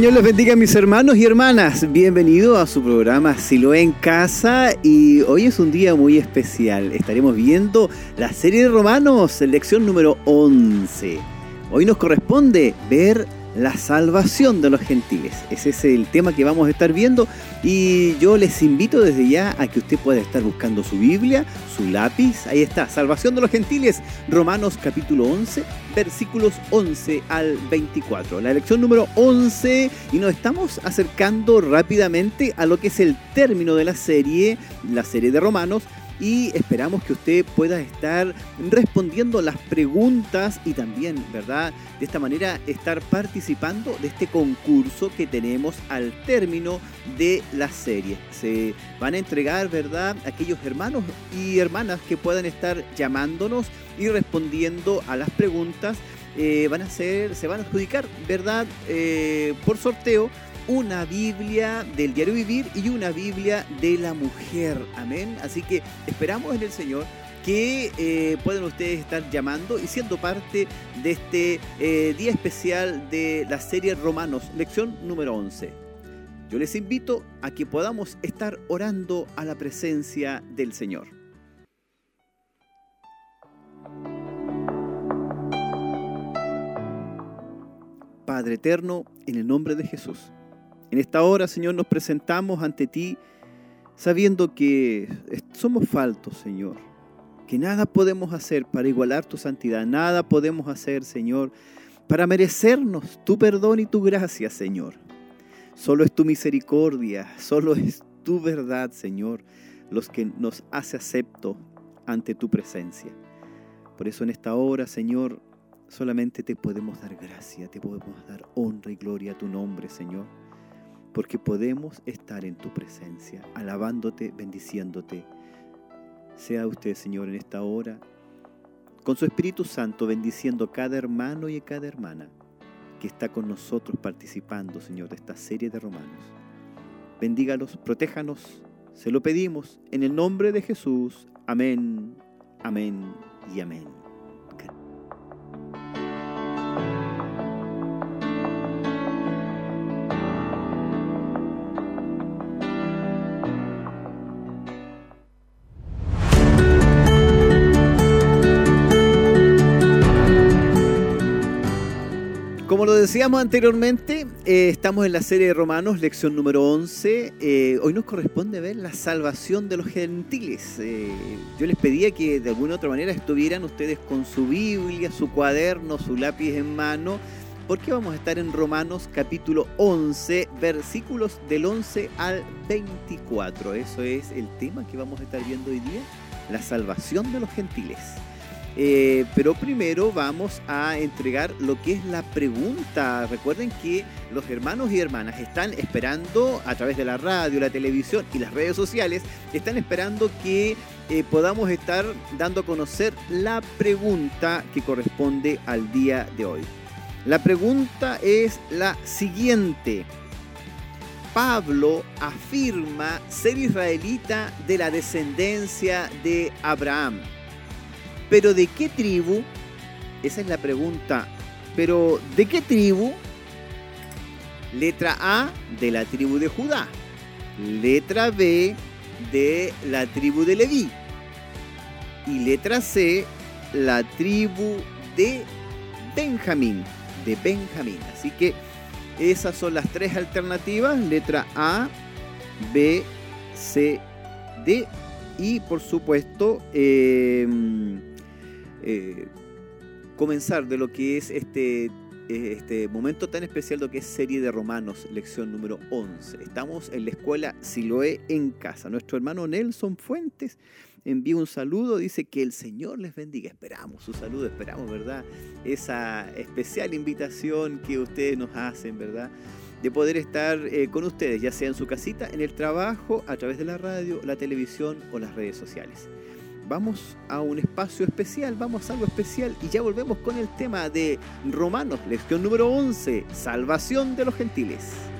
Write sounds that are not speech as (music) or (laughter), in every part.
Señor les bendiga mis hermanos y hermanas. Bienvenido a su programa Silo en Casa y hoy es un día muy especial. Estaremos viendo la serie de Romanos, lección número 11. Hoy nos corresponde ver la salvación de los gentiles. Ese es el tema que vamos a estar viendo y yo les invito desde ya a que usted pueda estar buscando su Biblia, su lápiz. Ahí está, salvación de los gentiles, Romanos capítulo 11, versículos 11 al 24. La lección número 11 y nos estamos acercando rápidamente a lo que es el término de la serie, la serie de Romanos y esperamos que usted pueda estar respondiendo las preguntas y también, ¿verdad? De esta manera estar participando de este concurso que tenemos al término de la serie. Se van a entregar, ¿verdad? Aquellos hermanos y hermanas que puedan estar llamándonos y respondiendo a las preguntas. Eh, van a ser, se van a adjudicar, ¿verdad? Eh, por sorteo una Biblia del diario vivir y una Biblia de la mujer. Amén. Así que esperamos en el Señor que eh, puedan ustedes estar llamando y siendo parte de este eh, día especial de la serie Romanos, lección número 11. Yo les invito a que podamos estar orando a la presencia del Señor. Padre eterno, en el nombre de Jesús. En esta hora, Señor, nos presentamos ante ti sabiendo que somos faltos, Señor, que nada podemos hacer para igualar tu santidad, nada podemos hacer, Señor, para merecernos tu perdón y tu gracia, Señor. Solo es tu misericordia, solo es tu verdad, Señor, los que nos hace acepto ante tu presencia. Por eso en esta hora, Señor, solamente te podemos dar gracia, te podemos dar honra y gloria a tu nombre, Señor porque podemos estar en tu presencia, alabándote, bendiciéndote. Sea usted, Señor, en esta hora, con su Espíritu Santo, bendiciendo a cada hermano y a cada hermana que está con nosotros participando, Señor, de esta serie de romanos. Bendígalos, protéjanos, se lo pedimos en el nombre de Jesús. Amén, amén y amén. Decíamos anteriormente, eh, estamos en la serie de Romanos, lección número 11. Eh, hoy nos corresponde ver la salvación de los gentiles. Eh, yo les pedía que de alguna u otra manera estuvieran ustedes con su Biblia, su cuaderno, su lápiz en mano, porque vamos a estar en Romanos capítulo 11, versículos del 11 al 24. Eso es el tema que vamos a estar viendo hoy día, la salvación de los gentiles. Eh, pero primero vamos a entregar lo que es la pregunta. Recuerden que los hermanos y hermanas están esperando a través de la radio, la televisión y las redes sociales, están esperando que eh, podamos estar dando a conocer la pregunta que corresponde al día de hoy. La pregunta es la siguiente. Pablo afirma ser israelita de la descendencia de Abraham. Pero ¿de qué tribu? Esa es la pregunta. Pero ¿de qué tribu? Letra A, de la tribu de Judá. Letra B, de la tribu de Leví. Y letra C, la tribu de Benjamín. De Benjamín. Así que esas son las tres alternativas. Letra A, B, C, D. Y por supuesto, eh, eh, comenzar de lo que es este, eh, este momento tan especial, lo que es serie de Romanos, lección número 11. Estamos en la escuela Siloé en casa. Nuestro hermano Nelson Fuentes envía un saludo, dice que el Señor les bendiga. Esperamos su saludo, esperamos, ¿verdad? Esa especial invitación que ustedes nos hacen, ¿verdad? de poder estar eh, con ustedes, ya sea en su casita, en el trabajo, a través de la radio, la televisión o las redes sociales vamos a un espacio especial, vamos a algo especial y ya volvemos con el tema de Romanos, lección número 11, salvación de los gentiles.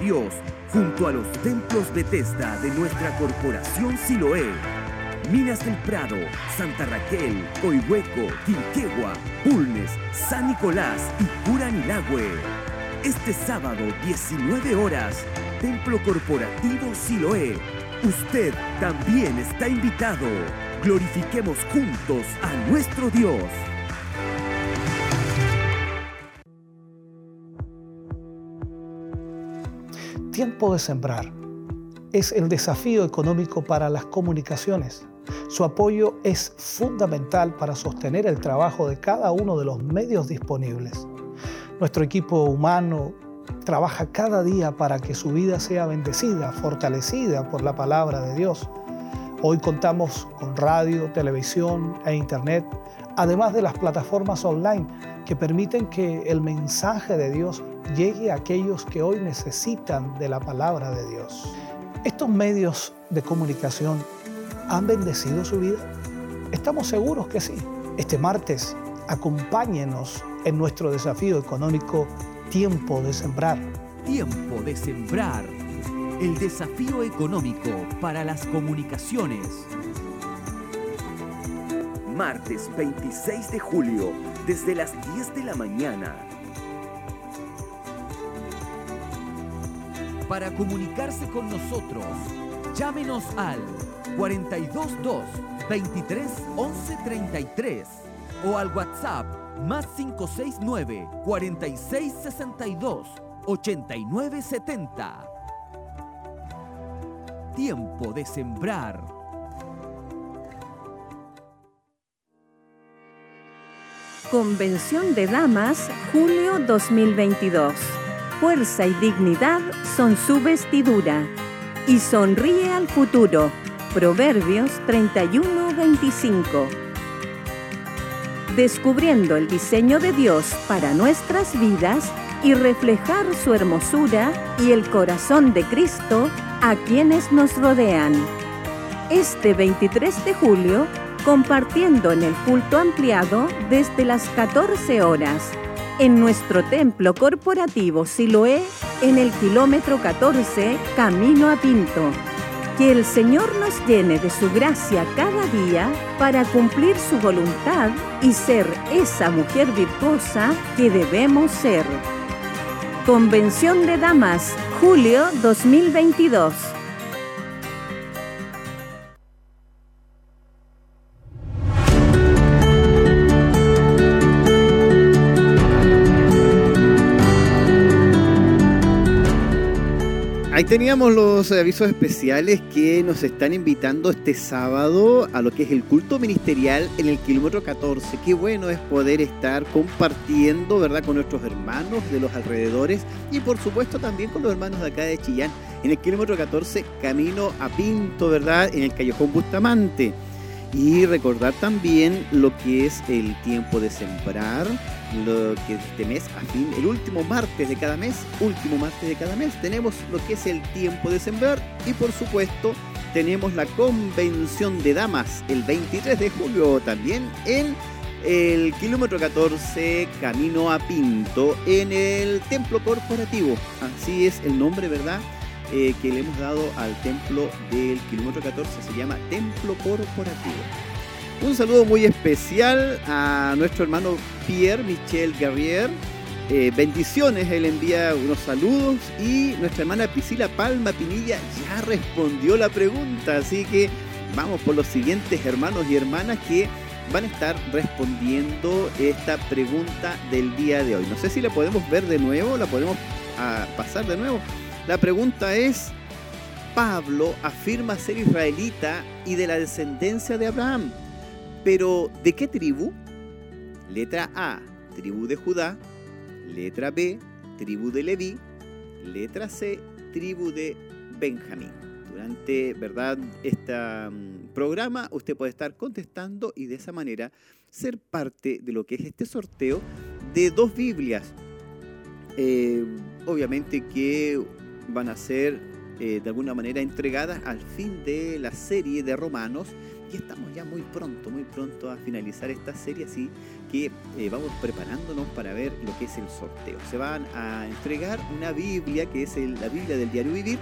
Dios junto a los templos Bethesda de nuestra corporación Siloé. Minas del Prado, Santa Raquel, Oihueco, Quinquegua, Bulnes, San Nicolás y Curanilagüe. Este sábado, 19 horas, Templo Corporativo Siloé. Usted también está invitado. Glorifiquemos juntos a nuestro Dios. Tiempo de sembrar es el desafío económico para las comunicaciones. Su apoyo es fundamental para sostener el trabajo de cada uno de los medios disponibles. Nuestro equipo humano trabaja cada día para que su vida sea bendecida, fortalecida por la palabra de Dios. Hoy contamos con radio, televisión e internet, además de las plataformas online que permiten que el mensaje de Dios llegue a aquellos que hoy necesitan de la palabra de Dios. ¿Estos medios de comunicación han bendecido su vida? Estamos seguros que sí. Este martes, acompáñenos en nuestro desafío económico Tiempo de Sembrar. Tiempo de Sembrar. El desafío económico para las comunicaciones. Martes 26 de julio, desde las 10 de la mañana Para comunicarse con nosotros, llámenos al 422 23 11 33 o al WhatsApp más 569 46 62 89 70. Tiempo de sembrar. Convención de Damas, julio 2022 fuerza y dignidad son su vestidura. Y sonríe al futuro. Proverbios 31-25. Descubriendo el diseño de Dios para nuestras vidas y reflejar su hermosura y el corazón de Cristo a quienes nos rodean. Este 23 de julio, compartiendo en el culto ampliado desde las 14 horas en nuestro templo corporativo Siloé, en el kilómetro 14, camino a Pinto. Que el Señor nos llene de su gracia cada día para cumplir su voluntad y ser esa mujer virtuosa que debemos ser. Convención de Damas, julio 2022. Teníamos los avisos especiales que nos están invitando este sábado a lo que es el culto ministerial en el kilómetro 14. Qué bueno es poder estar compartiendo, ¿verdad?, con nuestros hermanos de los alrededores y por supuesto también con los hermanos de acá de Chillán, en el kilómetro 14, camino a Pinto, ¿verdad?, en el callejón Bustamante. Y recordar también lo que es el tiempo de sembrar, lo que este mes, a fin, el último martes de cada mes, último martes de cada mes, tenemos lo que es el tiempo de sembrar y por supuesto tenemos la convención de damas el 23 de julio también en el kilómetro 14 camino a Pinto en el templo corporativo. Así es el nombre, ¿verdad? Eh, que le hemos dado al templo del kilómetro 14, se llama Templo Corporativo. Un saludo muy especial a nuestro hermano Pierre Michel Guerrier. Eh, bendiciones, él envía unos saludos y nuestra hermana Priscila Palma Pinilla ya respondió la pregunta, así que vamos por los siguientes hermanos y hermanas que van a estar respondiendo esta pregunta del día de hoy. No sé si la podemos ver de nuevo, la podemos ah, pasar de nuevo. La pregunta es, Pablo afirma ser israelita y de la descendencia de Abraham. Pero, ¿de qué tribu? Letra A, tribu de Judá. Letra B, tribu de Leví. Letra C, tribu de Benjamín. Durante, ¿verdad?, este programa usted puede estar contestando y de esa manera ser parte de lo que es este sorteo de dos Biblias. Eh, obviamente que van a ser eh, de alguna manera entregadas al fin de la serie de Romanos. Y estamos ya muy pronto, muy pronto a finalizar esta serie, así que eh, vamos preparándonos para ver lo que es el sorteo. Se van a entregar una Biblia, que es la Biblia del Diario Vivir,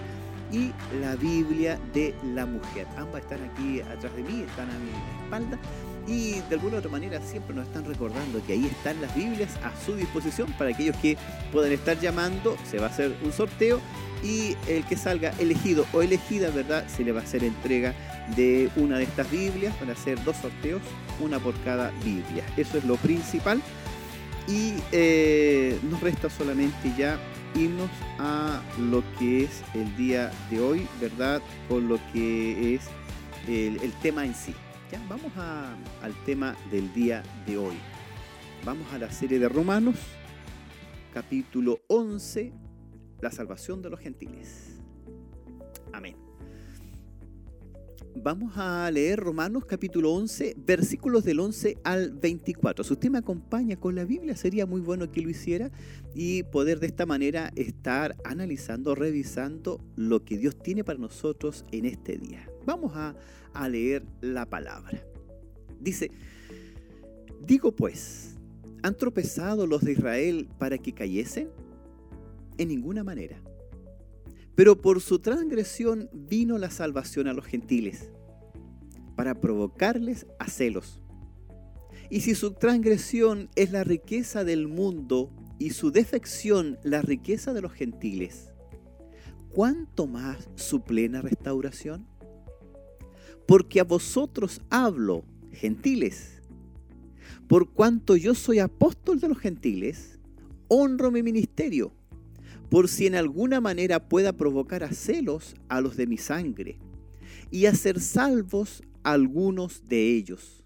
y la Biblia de la Mujer. Ambas están aquí atrás de mí, están a mi espalda y de alguna u otra manera siempre nos están recordando que ahí están las Biblias a su disposición para aquellos que puedan estar llamando, se va a hacer un sorteo y el que salga elegido o elegida, ¿verdad? Se le va a hacer entrega de una de estas Biblias, van a hacer dos sorteos, una por cada Biblia. Eso es lo principal y eh, nos resta solamente ya irnos a lo que es el día de hoy, ¿verdad? Con lo que es el tema en sí vamos al tema del día de hoy. Vamos a la serie de Romanos, capítulo 11, la salvación de los gentiles. Amén. Vamos a leer Romanos capítulo 11, versículos del 11 al 24. Si usted me acompaña con la Biblia, sería muy bueno que lo hiciera y poder de esta manera estar analizando, revisando lo que Dios tiene para nosotros en este día. Vamos a, a leer la palabra. Dice, digo pues, ¿han tropezado los de Israel para que cayesen? En ninguna manera. Pero por su transgresión vino la salvación a los gentiles, para provocarles a celos. Y si su transgresión es la riqueza del mundo y su defección la riqueza de los gentiles, ¿cuánto más su plena restauración? Porque a vosotros hablo, gentiles, por cuanto yo soy apóstol de los gentiles, honro mi ministerio por si en alguna manera pueda provocar a celos a los de mi sangre y hacer salvos a algunos de ellos.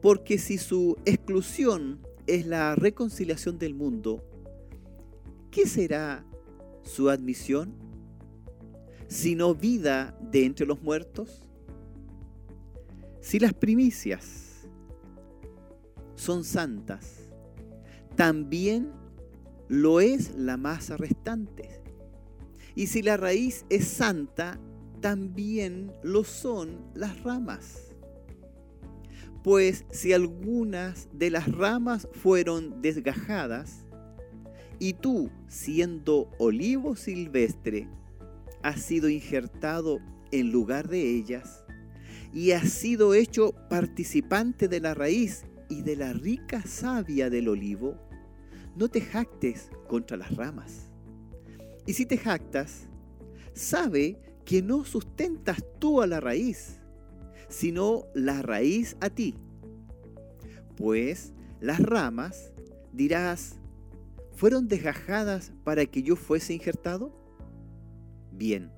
Porque si su exclusión es la reconciliación del mundo, ¿qué será su admisión? ¿Sino vida de entre los muertos? Si las primicias son santas, también lo es la masa restante. Y si la raíz es santa, también lo son las ramas. Pues si algunas de las ramas fueron desgajadas, y tú, siendo olivo silvestre, has sido injertado en lugar de ellas, y has sido hecho participante de la raíz y de la rica savia del olivo, no te jactes contra las ramas. Y si te jactas, sabe que no sustentas tú a la raíz, sino la raíz a ti. Pues las ramas, dirás, ¿fueron desgajadas para que yo fuese injertado? Bien,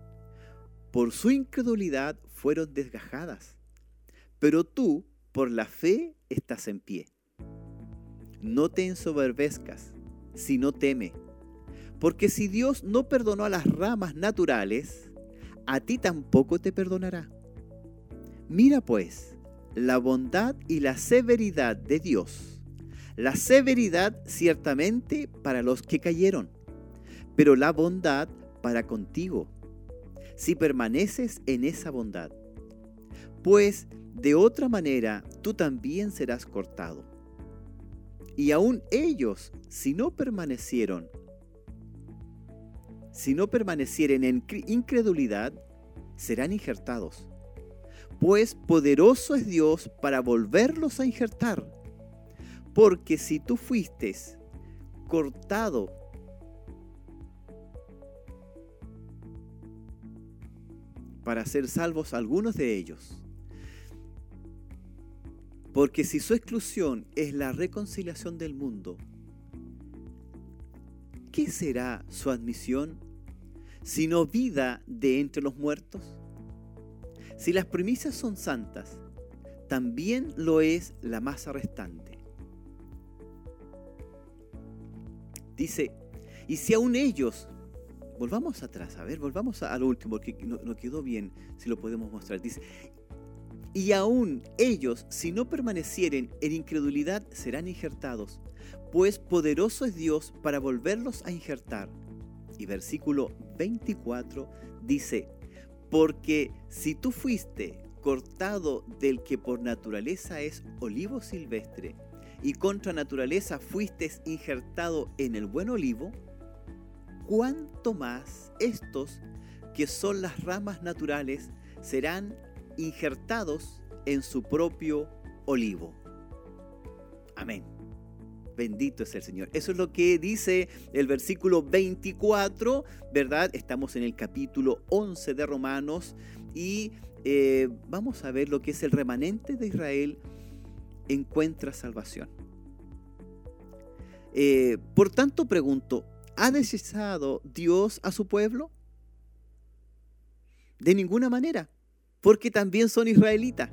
por su incredulidad fueron desgajadas, pero tú por la fe estás en pie. No te ensoberbezcas, sino teme. Porque si Dios no perdonó a las ramas naturales, a ti tampoco te perdonará. Mira pues la bondad y la severidad de Dios. La severidad ciertamente para los que cayeron, pero la bondad para contigo, si permaneces en esa bondad. Pues de otra manera tú también serás cortado. Y aún ellos, si no permanecieron, si no permanecieren en incredulidad, serán injertados. Pues poderoso es Dios para volverlos a injertar. Porque si tú fuiste cortado para ser salvos algunos de ellos, porque si su exclusión es la reconciliación del mundo, ¿qué será su admisión? Sino vida de entre los muertos. Si las premisas son santas, también lo es la masa restante. Dice, y si aún ellos, volvamos atrás, a ver, volvamos a, lo último, que no, no, quedó bien, si lo podemos mostrar. Dice, y aún ellos, si no permanecieren en incredulidad, serán injertados, pues poderoso es Dios para volverlos a injertar. Y versículo 24 dice, porque si tú fuiste cortado del que por naturaleza es olivo silvestre, y contra naturaleza fuiste injertado en el buen olivo, cuánto más estos, que son las ramas naturales, serán injertados en su propio olivo. Amén. Bendito es el Señor. Eso es lo que dice el versículo 24, ¿verdad? Estamos en el capítulo 11 de Romanos y eh, vamos a ver lo que es el remanente de Israel encuentra salvación. Eh, por tanto, pregunto, ¿ha desechado Dios a su pueblo? De ninguna manera, porque también son israelitas.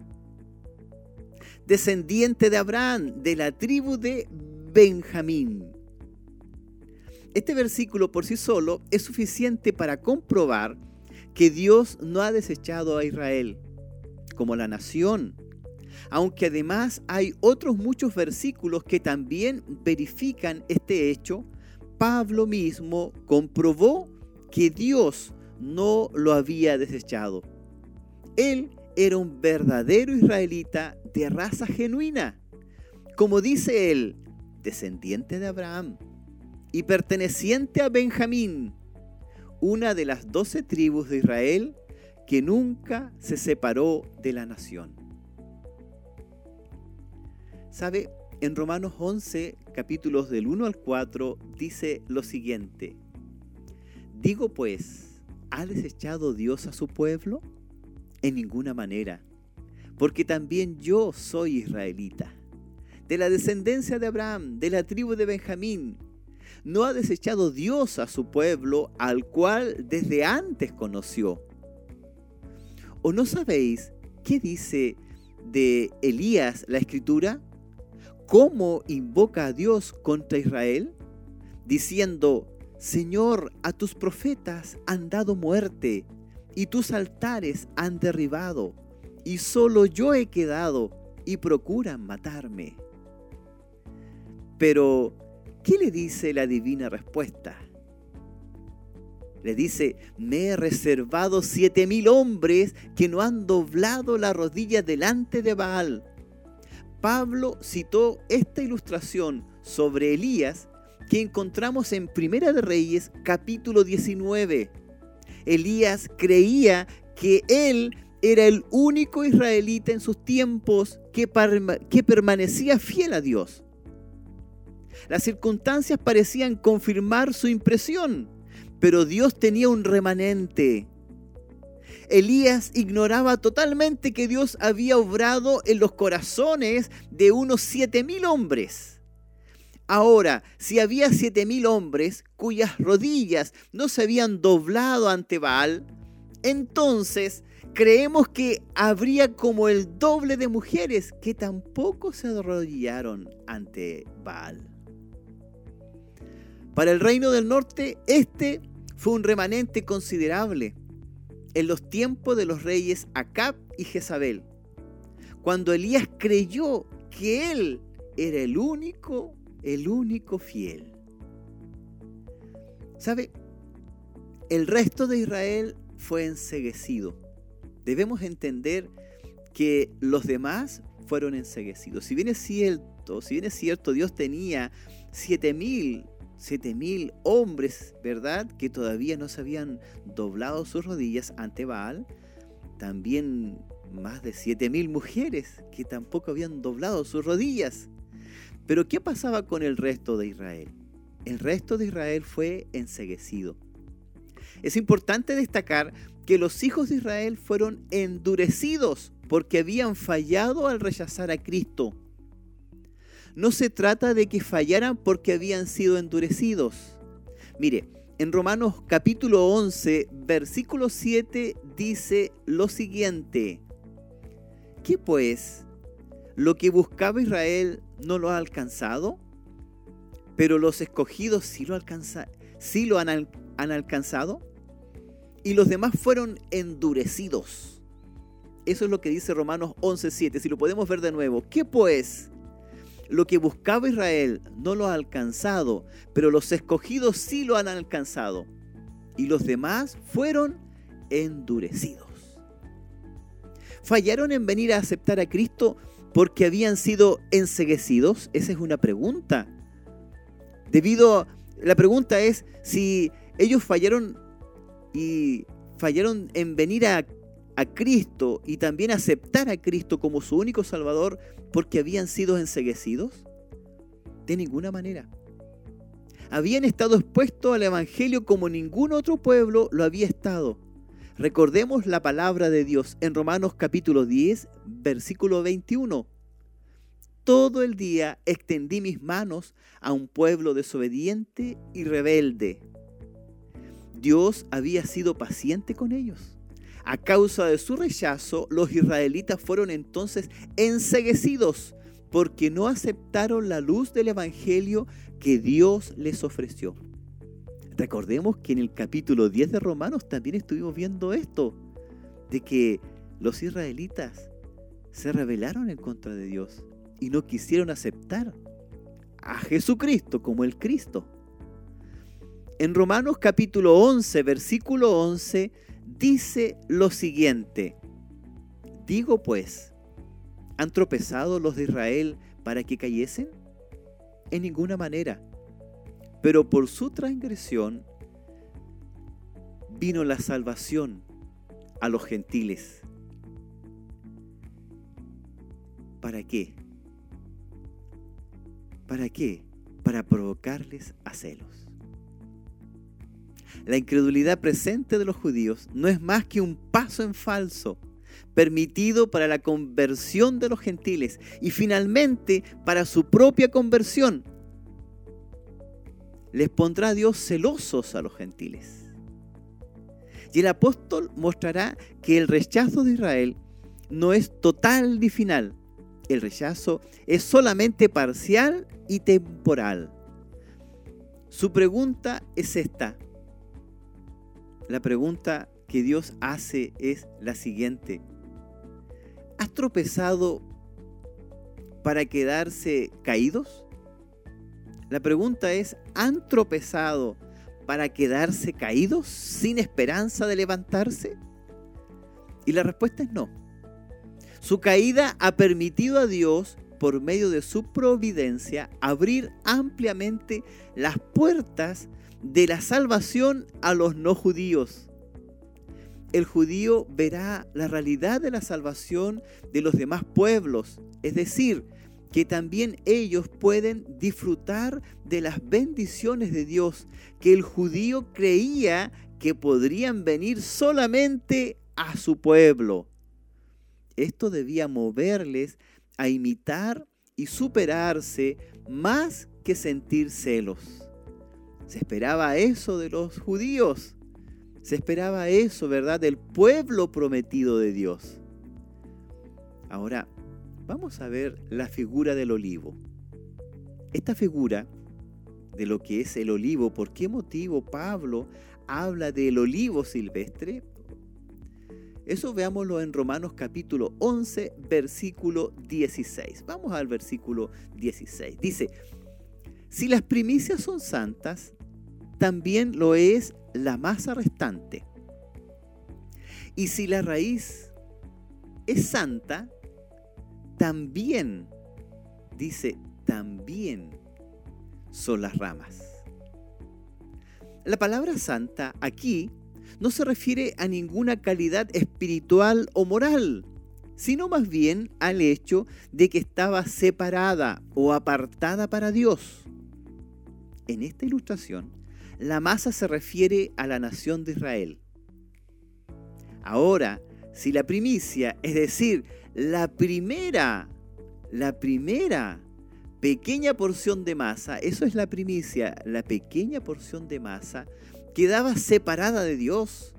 Descendiente de Abraham, de la tribu de Benjamín. Este versículo por sí solo es suficiente para comprobar que Dios no ha desechado a Israel como la nación, aunque además hay otros muchos versículos que también verifican este hecho, Pablo mismo comprobó que Dios no lo había desechado. Él era un verdadero israelita de raza genuina, como dice él, descendiente de Abraham y perteneciente a Benjamín, una de las doce tribus de Israel que nunca se separó de la nación. ¿Sabe? En Romanos 11, capítulos del 1 al 4, dice lo siguiente. Digo pues, ¿ha desechado Dios a su pueblo? En ninguna manera, porque también yo soy israelita, de la descendencia de Abraham, de la tribu de Benjamín, no ha desechado Dios a su pueblo al cual desde antes conoció. ¿O no sabéis qué dice de Elías la escritura? ¿Cómo invoca a Dios contra Israel? Diciendo, Señor, a tus profetas han dado muerte y tus altares han derribado, y solo yo he quedado y procuran matarme. Pero ¿Qué le dice la divina respuesta? Le dice, me he reservado siete mil hombres que no han doblado la rodilla delante de Baal. Pablo citó esta ilustración sobre Elías que encontramos en Primera de Reyes capítulo 19. Elías creía que él era el único israelita en sus tiempos que, que permanecía fiel a Dios. Las circunstancias parecían confirmar su impresión, pero Dios tenía un remanente. Elías ignoraba totalmente que Dios había obrado en los corazones de unos siete mil hombres. Ahora, si había siete mil hombres cuyas rodillas no se habían doblado ante Baal, entonces creemos que habría como el doble de mujeres que tampoco se arrodillaron ante Baal. Para el reino del norte, este fue un remanente considerable en los tiempos de los reyes Acab y Jezabel, cuando Elías creyó que él era el único, el único fiel. ¿Sabe? El resto de Israel fue enseguecido. Debemos entender que los demás fueron enseguecidos. Si bien es cierto, si bien es cierto, Dios tenía siete mil siete mil hombres, ¿verdad? Que todavía no se habían doblado sus rodillas ante Baal. También más de siete mil mujeres que tampoco habían doblado sus rodillas. Pero ¿qué pasaba con el resto de Israel? El resto de Israel fue enseguecido. Es importante destacar que los hijos de Israel fueron endurecidos porque habían fallado al rechazar a Cristo no se trata de que fallaran porque habían sido endurecidos. Mire, en Romanos capítulo 11, versículo 7 dice lo siguiente. ¿Qué pues? ¿Lo que buscaba Israel no lo ha alcanzado? Pero los escogidos sí lo, han, han alcanzado. Y los demás fueron endurecidos. Eso es lo que dice Romanos 11.7. Si lo podemos ver de nuevo. ¿Qué pues? Lo que buscaba Israel no lo ha alcanzado, pero los escogidos sí lo han alcanzado. y los demás fueron endurecidos. ¿Fallaron en venir a aceptar a Cristo porque habían sido enseguecidos? Esa es una pregunta. Debido, la pregunta es si ellos fallaron y fallaron en venir a, a Cristo y también aceptar a Cristo como su único Salvador porque habían sido enseguecidos. De ninguna manera. Habían estado expuestos al Evangelio como ningún otro pueblo lo había estado. Recordemos la palabra de Dios en Romanos capítulo 10, versículo 21. Todo el día extendí mis manos a un pueblo desobediente y rebelde. Dios había sido paciente con ellos. A causa de su rechazo, los israelitas fueron entonces enseguecidos porque no aceptaron la luz del Evangelio que Dios les ofreció. Recordemos que en el capítulo 10 de Romanos también estuvimos viendo esto, de que los israelitas se rebelaron en contra de Dios y no quisieron aceptar a Jesucristo como el Cristo. En Romanos capítulo 11, versículo 11, dice lo siguiente, digo pues, ¿han tropezado los de Israel para que cayesen? En ninguna manera pero por su transgresión vino la salvación a los gentiles. ¿Para qué? ¿Para qué? Para provocarles a celos. La incredulidad presente de los judíos no es más que un paso en falso permitido para la conversión de los gentiles y finalmente para su propia conversión les pondrá Dios celosos a los gentiles. Y el apóstol mostrará que el rechazo de Israel no es total ni final. El rechazo es solamente parcial y temporal. Su pregunta es esta. La pregunta que Dios hace es la siguiente. ¿Has tropezado para quedarse caídos? La pregunta es, ¿han tropezado para quedarse caídos sin esperanza de levantarse? Y la respuesta es no. Su caída ha permitido a Dios, por medio de su providencia, abrir ampliamente las puertas de la salvación a los no judíos. El judío verá la realidad de la salvación de los demás pueblos, es decir, que también ellos pueden disfrutar de las bendiciones de Dios que el judío creía que podrían venir solamente a su pueblo. Esto debía moverles a imitar y superarse más que sentir celos. Se esperaba eso de los judíos. Se esperaba eso, ¿verdad? Del pueblo prometido de Dios. Ahora, vamos a ver la figura del olivo. Esta figura de lo que es el olivo, ¿por qué motivo Pablo habla del olivo silvestre? Eso veámoslo en Romanos capítulo 11, versículo 16. Vamos al versículo 16. Dice, si las primicias son santas, también lo es la masa restante. Y si la raíz es santa, también, dice, también son las ramas. La palabra santa aquí no se refiere a ninguna calidad espiritual o moral, sino más bien al hecho de que estaba separada o apartada para Dios. En esta ilustración, la masa se refiere a la nación de Israel. Ahora, si la primicia, es decir, la primera, la primera pequeña porción de masa, eso es la primicia, la pequeña porción de masa quedaba separada de Dios.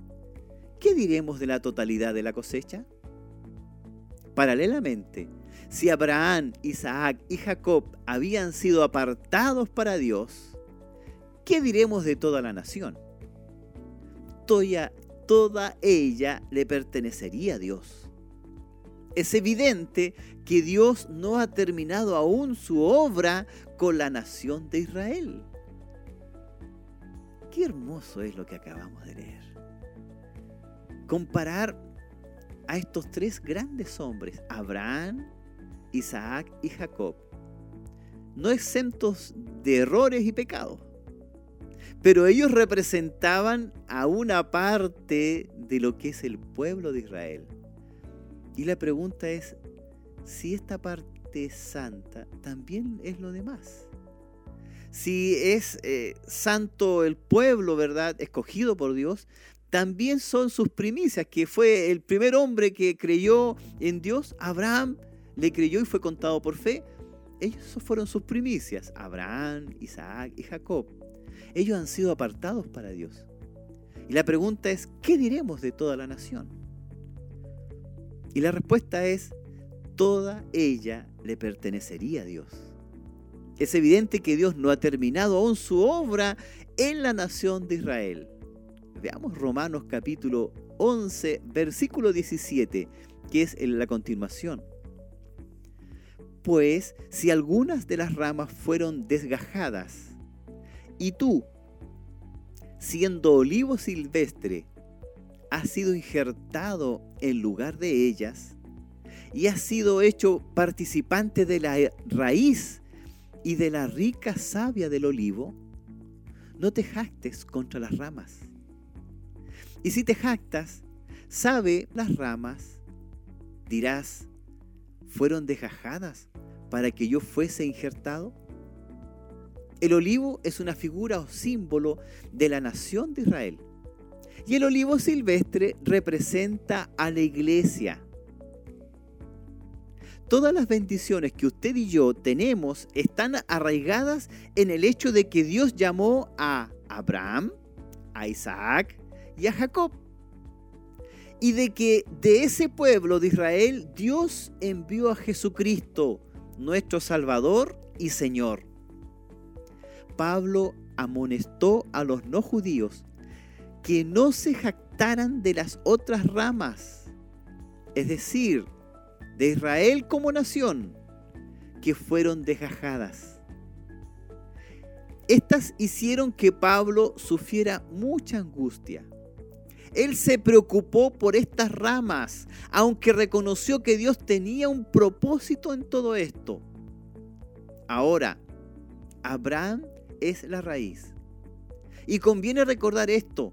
¿Qué diremos de la totalidad de la cosecha? Paralelamente, si Abraham, Isaac y Jacob habían sido apartados para Dios, ¿qué diremos de toda la nación? Toda, toda ella le pertenecería a Dios es evidente que Dios no ha terminado aún su obra con la nación de Israel. Qué hermoso es lo que acabamos de leer. Comparar a estos tres grandes hombres, Abraham, Isaac y Jacob, no exentos de errores y pecados, pero ellos representaban a una parte de lo que es el pueblo de Israel. Y la pregunta es, si esta parte santa, también es lo demás. Si es eh, santo el pueblo, ¿verdad? Escogido por Dios, también son sus primicias, que fue el primer hombre que creyó en Dios, Abraham le creyó y fue contado por fe. Ellos fueron sus primicias, Abraham, Isaac y Jacob. Ellos han sido apartados para Dios. Y la pregunta es, ¿qué diremos de toda la nación? Y la respuesta es, toda ella le pertenecería a Dios. Es evidente que Dios no ha terminado aún su obra en la nación de Israel. Veamos Romanos capítulo 11, versículo 17, que es la continuación. Pues si algunas de las ramas fueron desgajadas, y tú, siendo olivo silvestre, has sido injertado en lugar de ellas, y has sido hecho participante de la raíz y de la rica savia del olivo, no te jactes contra las ramas. Y si te jactas, sabe las ramas, dirás, fueron desgajadas para que yo fuese injertado. El olivo es una figura o símbolo de la nación de Israel. Y el olivo silvestre representa a la iglesia, Todas las bendiciones que usted y yo tenemos están arraigadas en el hecho de que Dios llamó a Abraham, a Isaac y a Jacob. Y de que de ese pueblo de Israel Dios envió a Jesucristo, nuestro Salvador y Señor. Pablo amonestó a los no judíos que no se jactaran de las otras ramas, es decir, de Israel como nación que fueron desgajadas. Estas hicieron que Pablo sufriera mucha angustia. Él se preocupó por estas ramas, aunque reconoció que Dios tenía un propósito en todo esto. Ahora, Abraham es la raíz. Y conviene recordar esto,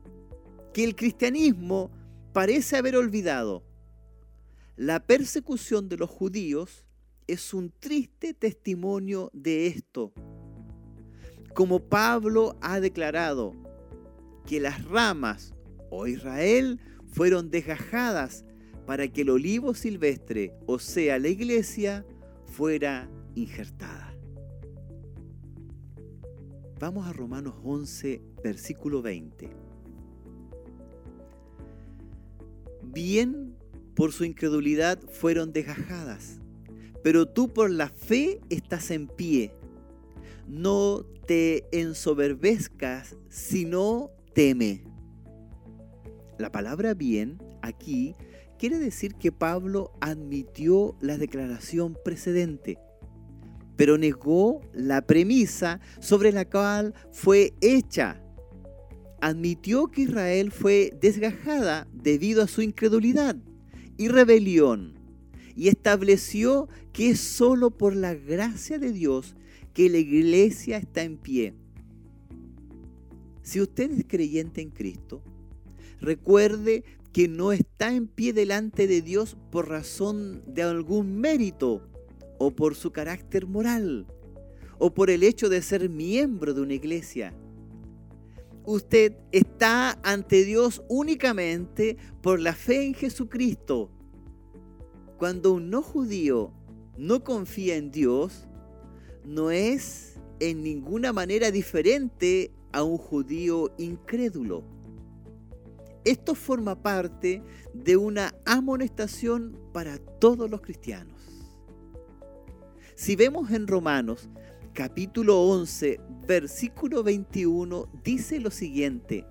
que el cristianismo parece haber olvidado la persecución de los judíos es un triste testimonio de esto. Como Pablo ha declarado que las ramas o Israel fueron desgajadas para que el olivo silvestre, o sea, la iglesia, fuera injertada. Vamos a Romanos 11, versículo 20. Bien por su incredulidad fueron desgajadas, pero tú por la fe estás en pie. No te ensoberbezcas, sino teme. La palabra bien aquí quiere decir que Pablo admitió la declaración precedente, pero negó la premisa sobre la cual fue hecha. Admitió que Israel fue desgajada debido a su incredulidad y rebelión y estableció que es solo por la gracia de Dios que la iglesia está en pie. Si usted es creyente en Cristo, recuerde que no está en pie delante de Dios por razón de algún mérito o por su carácter moral o por el hecho de ser miembro de una iglesia usted está ante Dios únicamente por la fe en Jesucristo. Cuando un no judío no confía en Dios, no es en ninguna manera diferente a un judío incrédulo. Esto forma parte de una amonestación para todos los cristianos. Si vemos en Romanos capítulo 11, versículo 21 dice lo siguiente.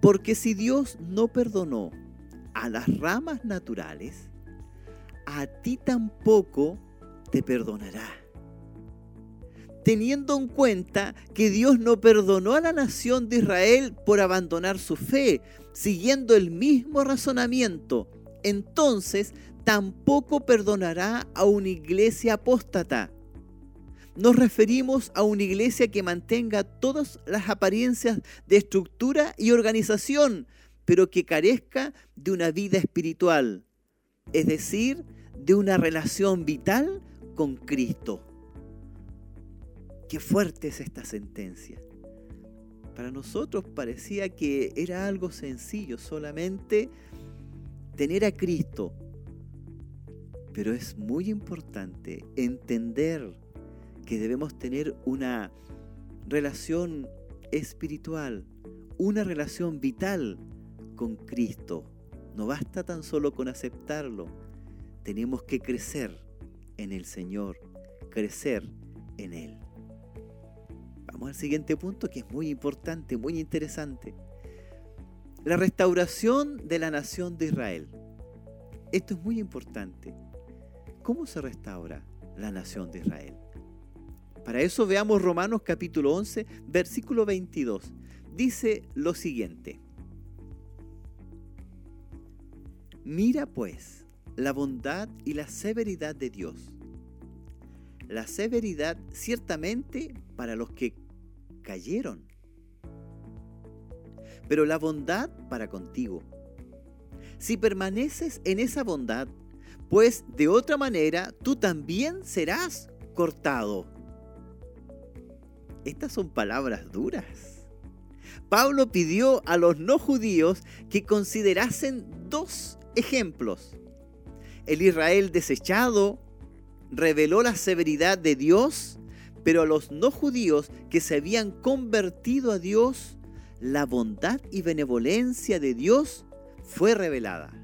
Porque si Dios no perdonó a las ramas naturales, a ti tampoco te perdonará. teniendo en cuenta que Dios no perdonó a la nación de Israel por abandonar su fe, siguiendo el mismo razonamiento, entonces tampoco perdonará a una iglesia apóstata. Nos referimos a una iglesia que mantenga todas las apariencias de estructura y organización, pero que carezca de una vida espiritual, es decir, de una relación vital con Cristo. Qué fuerte es esta sentencia. Para nosotros parecía que era algo sencillo, solamente tener a Cristo. Pero es muy importante entender que debemos tener una relación espiritual, una relación vital con Cristo. No basta tan solo con aceptarlo, tenemos que crecer en el Señor, crecer en Él. Vamos al siguiente punto que es muy importante, muy interesante. La restauración de la nación de Israel. Esto es muy importante. ¿Cómo se restaura la nación de Israel? Para eso veamos Romanos capítulo 11, versículo 22. Dice lo siguiente. Mira pues la bondad y la severidad de Dios. La severidad ciertamente para los que cayeron, pero la bondad para contigo. Si permaneces en esa bondad, pues de otra manera tú también serás cortado. Estas son palabras duras. Pablo pidió a los no judíos que considerasen dos ejemplos. El Israel desechado reveló la severidad de Dios, pero a los no judíos que se habían convertido a Dios, la bondad y benevolencia de Dios fue revelada.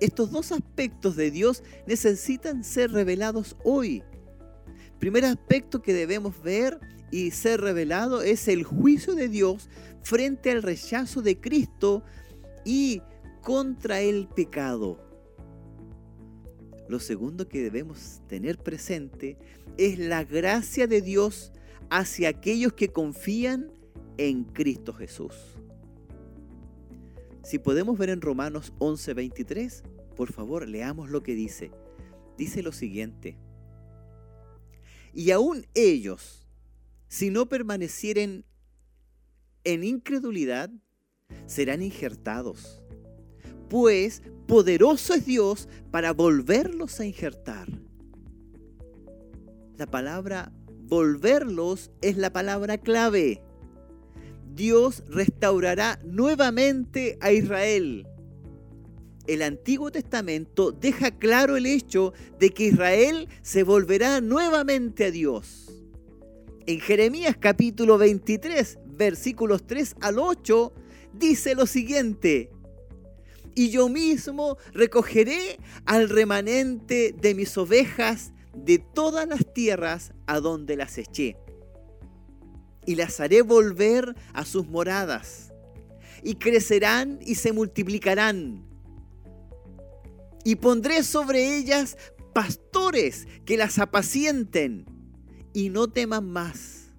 Estos dos aspectos de Dios necesitan ser revelados hoy. Primer aspecto que debemos ver y ser revelado es el juicio de Dios frente al rechazo de Cristo y contra el pecado. Lo segundo que debemos tener presente es la gracia de Dios hacia aquellos que confían en Cristo Jesús. Si podemos ver en Romanos 11:23, por favor leamos lo que dice. Dice lo siguiente. Y aún ellos, si no permanecieren en incredulidad, serán injertados pues poderoso es Dios para volverlos a injertar. La palabra volverlos es la palabra clave. Dios restaurará nuevamente a Israel. El Antiguo Testamento deja claro el hecho de que Israel se volverá nuevamente a Dios. En Jeremías capítulo 23, versículos 3 al 8, dice lo siguiente, y yo mismo recogeré al remanente de mis ovejas de todas las tierras a donde las eché. Y las haré volver a sus moradas, y crecerán y se multiplicarán. Y pondré sobre ellas pastores que las apacienten y no teman más.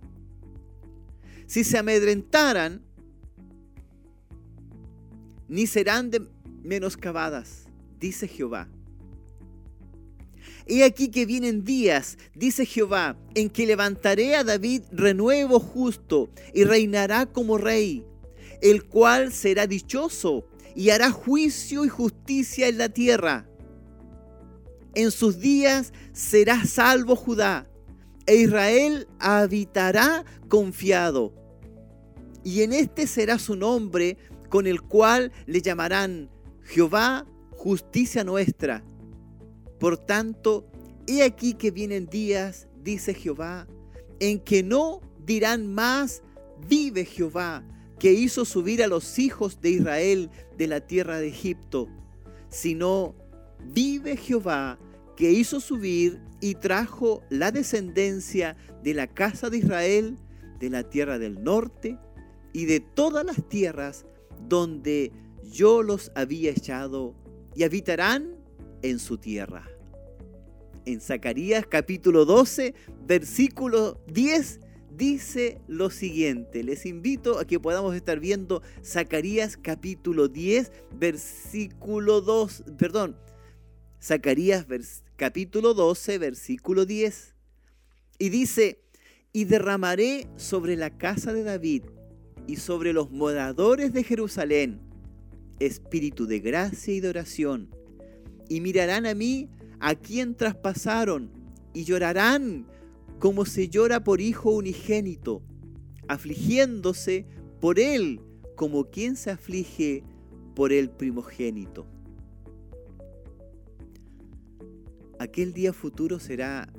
Si se amedrentaran, ni serán de, menoscabadas, dice Jehová. He aquí que vienen días, dice Jehová, en que levantaré a David renuevo justo y reinará como rey, el cual será dichoso y hará juicio y justicia en la tierra. En sus días será salvo Judá, e Israel habitará confiado. Y en este será su nombre, con el cual le llamarán Jehová, justicia nuestra. Por tanto, he aquí que vienen días, dice Jehová, en que no dirán más, vive Jehová, que hizo subir a los hijos de Israel de la tierra de Egipto, sino, vive Jehová, que hizo subir y trajo la descendencia de la casa de Israel, de la tierra del norte y de todas las tierras donde yo los había echado y habitarán en su tierra. en Zacarías capítulo 12, versículo 10, dice lo siguiente. Les invito a que podamos estar viendo Zacarías capítulo 10, versículo 2, perdón, Zacarías capítulo 12, versículo 10. Y dice, y derramaré sobre la casa de David y sobre los moradores de Jerusalén espíritu de gracia y de oración. Y mirarán a mí a quien traspasaron y llorarán como se llora por hijo unigénito, afligiéndose por él como quien se aflige por el primogénito. Aquel día futuro será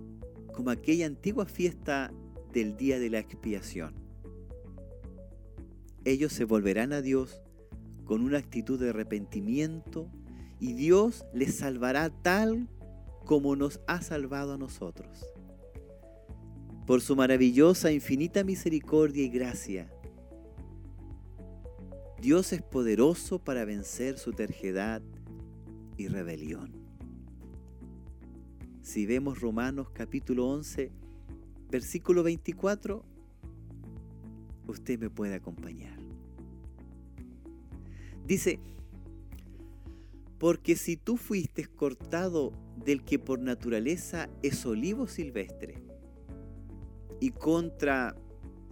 como aquella antigua fiesta del día de la expiación. Ellos se volverán a Dios con una actitud de arrepentimiento y Dios les salvará tal como nos ha salvado a nosotros. Por su maravillosa, infinita misericordia y gracia, Dios es poderoso para vencer su terjedad y rebelión. Si vemos Romanos capítulo 11, versículo 24, usted me puede acompañar. Dice, porque si tú fuiste cortado del que por naturaleza es olivo silvestre, y contra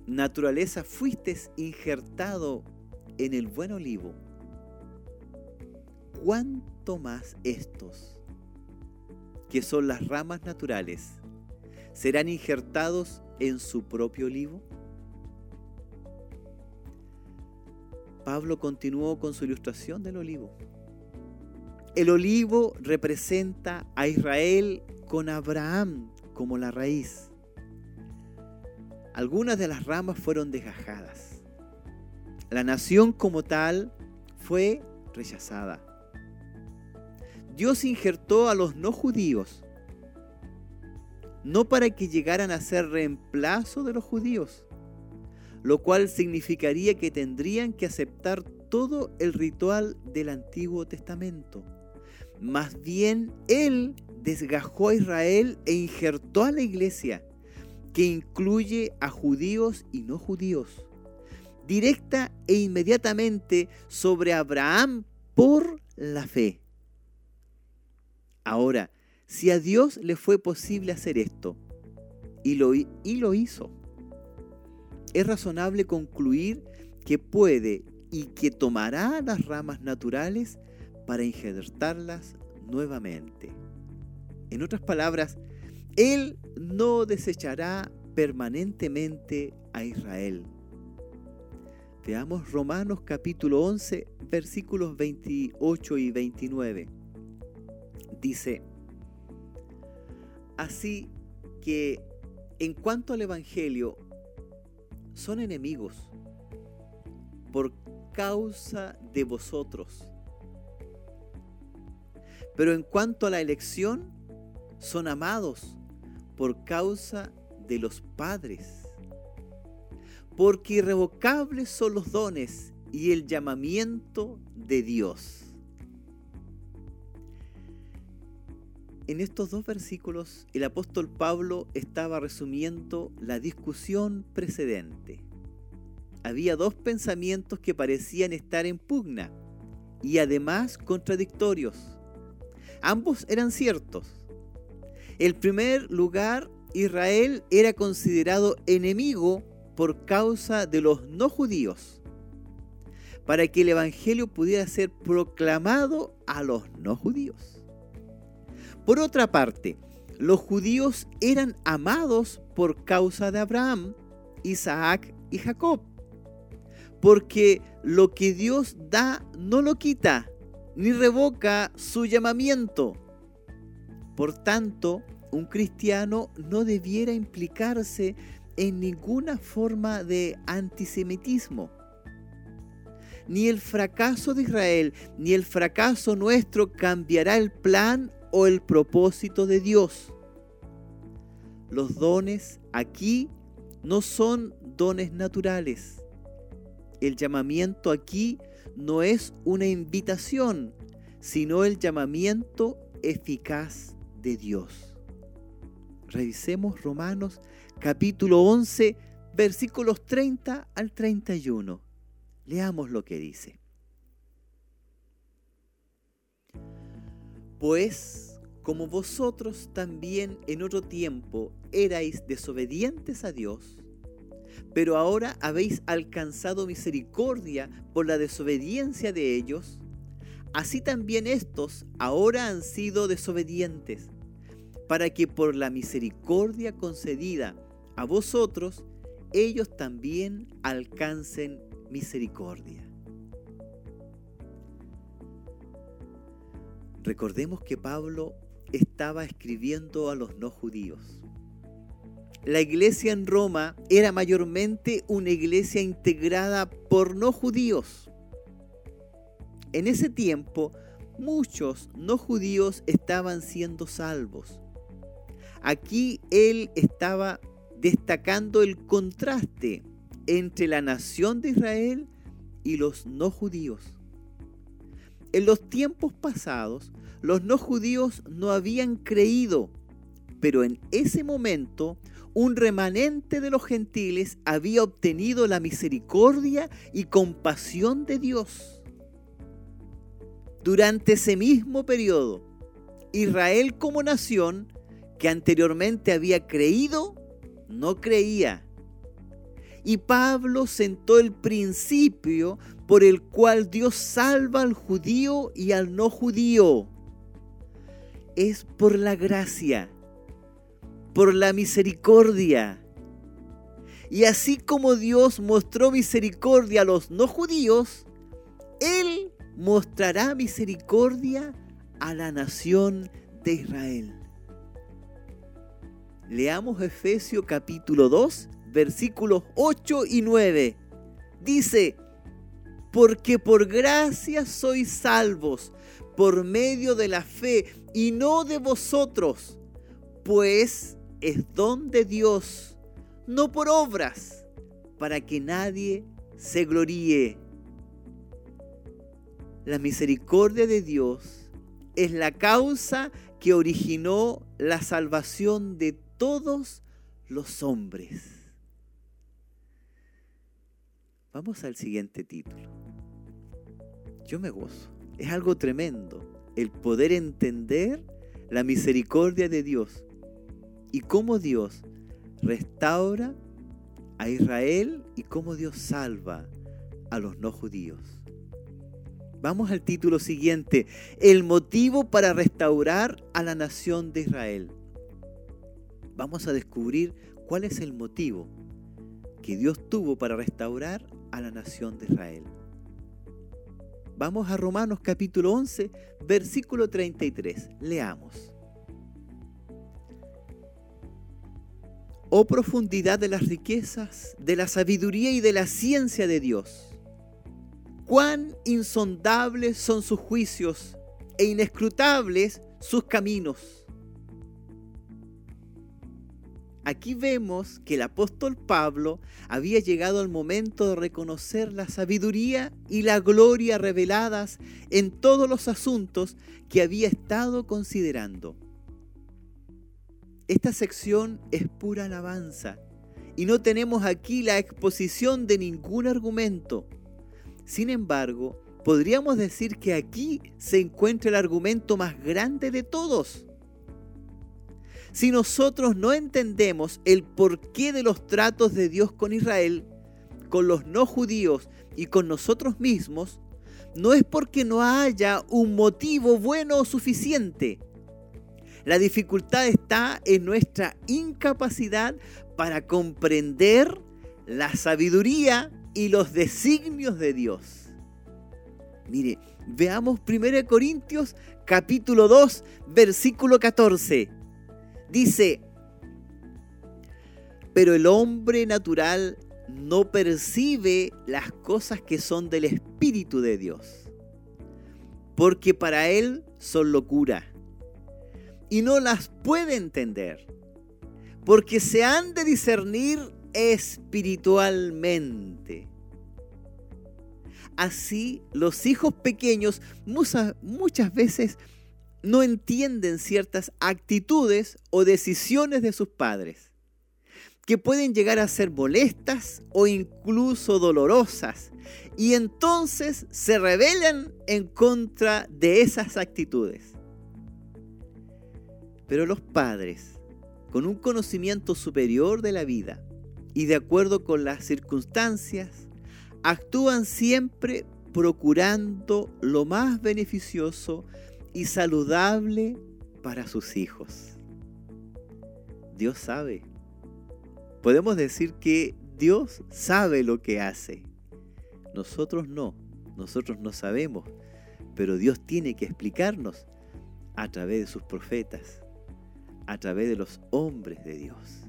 naturaleza fuiste injertado en el buen olivo, ¿cuánto más estos, que son las ramas naturales, serán injertados en su propio olivo? Pablo continuó con su ilustración del olivo. El olivo representa a Israel con Abraham como la raíz. Algunas de las ramas fueron desgajadas. La nación como tal fue rechazada. Dios injertó a los no judíos, no para que llegaran a ser reemplazo de los judíos, lo cual significaría que tendrían que aceptar todo el ritual del Antiguo Testamento. Más bien, Él desgajó a Israel e injertó a la iglesia, que incluye a judíos y no judíos, directa e inmediatamente sobre Abraham por la fe. Ahora, si a Dios le fue posible hacer esto, y lo, y lo hizo, es razonable concluir que puede y que tomará las ramas naturales para injertarlas nuevamente. En otras palabras, Él no desechará permanentemente a Israel. Veamos Romanos capítulo 11, versículos 28 y 29. Dice, así que en cuanto al Evangelio, son enemigos por causa de vosotros. Pero en cuanto a la elección, son amados por causa de los padres. Porque irrevocables son los dones y el llamamiento de Dios. En estos dos versículos el apóstol Pablo estaba resumiendo la discusión precedente. Había dos pensamientos que parecían estar en pugna y además contradictorios. Ambos eran ciertos. En primer lugar, Israel era considerado enemigo por causa de los no judíos, para que el Evangelio pudiera ser proclamado a los no judíos. Por otra parte, los judíos eran amados por causa de Abraham, Isaac y Jacob, porque lo que Dios da no lo quita, ni revoca su llamamiento. Por tanto, un cristiano no debiera implicarse en ninguna forma de antisemitismo. Ni el fracaso de Israel, ni el fracaso nuestro cambiará el plan o el propósito de Dios. Los dones aquí no son dones naturales. El llamamiento aquí no es una invitación, sino el llamamiento eficaz de Dios. revisemos Romanos capítulo 11, versículos 30 al 31. Leamos lo que dice. Pues como vosotros también en otro tiempo erais desobedientes a Dios, pero ahora habéis alcanzado misericordia por la desobediencia de ellos, así también estos ahora han sido desobedientes, para que por la misericordia concedida a vosotros, ellos también alcancen misericordia. Recordemos que Pablo estaba escribiendo a los no judíos. La iglesia en Roma era mayormente una iglesia integrada por no judíos. En ese tiempo, muchos no judíos estaban siendo salvos. Aquí él estaba destacando el contraste entre la nación de Israel y los no judíos. En los tiempos pasados, los no judíos no habían creído, pero en ese momento un remanente de los gentiles había obtenido la misericordia y compasión de Dios. Durante ese mismo periodo, Israel como nación, que anteriormente había creído, no creía. Y Pablo sentó el principio por el cual Dios salva al judío y al no judío. Es por la gracia por la misericordia. Y así como Dios mostró misericordia a los no judíos, Él mostrará misericordia a la nación de Israel. Leamos Efesios capítulo 2, versículos 8 y 9. Dice, porque por gracia sois salvos por medio de la fe y no de vosotros, pues es don de Dios, no por obras, para que nadie se gloríe. La misericordia de Dios es la causa que originó la salvación de todos los hombres. Vamos al siguiente título. Yo me gozo. Es algo tremendo el poder entender la misericordia de Dios y cómo Dios restaura a Israel y cómo Dios salva a los no judíos. Vamos al título siguiente, el motivo para restaurar a la nación de Israel. Vamos a descubrir cuál es el motivo que Dios tuvo para restaurar a la nación de Israel. Vamos a Romanos capítulo 11, versículo 33. Leamos. Oh profundidad de las riquezas, de la sabiduría y de la ciencia de Dios. Cuán insondables son sus juicios e inescrutables sus caminos. Aquí vemos que el apóstol Pablo había llegado al momento de reconocer la sabiduría y la gloria reveladas en todos los asuntos que había estado considerando. Esta sección es pura alabanza y no tenemos aquí la exposición de ningún argumento. Sin embargo, podríamos decir que aquí se encuentra el argumento más grande de todos. Si nosotros no entendemos el porqué de los tratos de Dios con Israel, con los no judíos y con nosotros mismos, no es porque no haya un motivo bueno o suficiente, la dificultad está en nuestra incapacidad para comprender la sabiduría y los designios de Dios. Mire, veamos 1 Corintios capítulo 2, versículo 14. Dice, pero el hombre natural no percibe las cosas que son del Espíritu de Dios, porque para él son locura y no las puede entender, porque se han de discernir espiritualmente. Así los hijos pequeños muchas veces no entienden ciertas actitudes o decisiones de sus padres, que pueden llegar a ser molestas o incluso dolorosas, y entonces se rebelan en contra de esas actitudes. Pero los padres, con un conocimiento superior de la vida y de acuerdo con las circunstancias, actúan siempre procurando lo más beneficioso y saludable para sus hijos. Dios sabe. Podemos decir que Dios sabe lo que hace. Nosotros no, nosotros no sabemos, pero Dios tiene que explicarnos a través de sus profetas, a través de los hombres de Dios.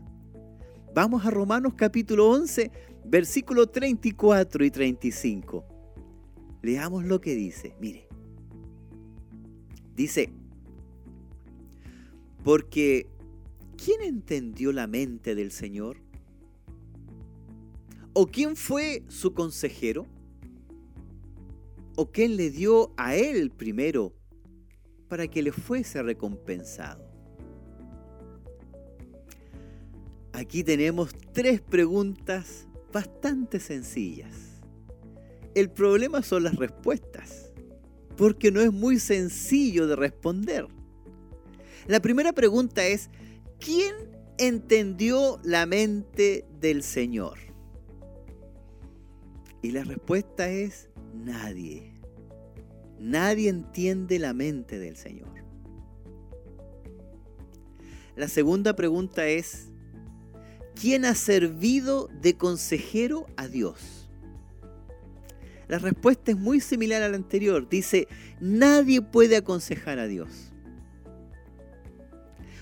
Vamos a Romanos capítulo 11, versículo 34 y 35. Leamos lo que dice. Mire. Dice, porque ¿quién entendió la mente del Señor? ¿O quién fue su consejero? ¿O quién le dio a él primero para que le fuese recompensado? Aquí tenemos tres preguntas bastante sencillas. El problema son las respuestas, porque no es muy sencillo de responder. La primera pregunta es, ¿quién entendió la mente del Señor? Y la respuesta es nadie. Nadie entiende la mente del Señor. La segunda pregunta es, ¿quién ha servido de consejero a Dios? La respuesta es muy similar a la anterior. Dice, nadie puede aconsejar a Dios.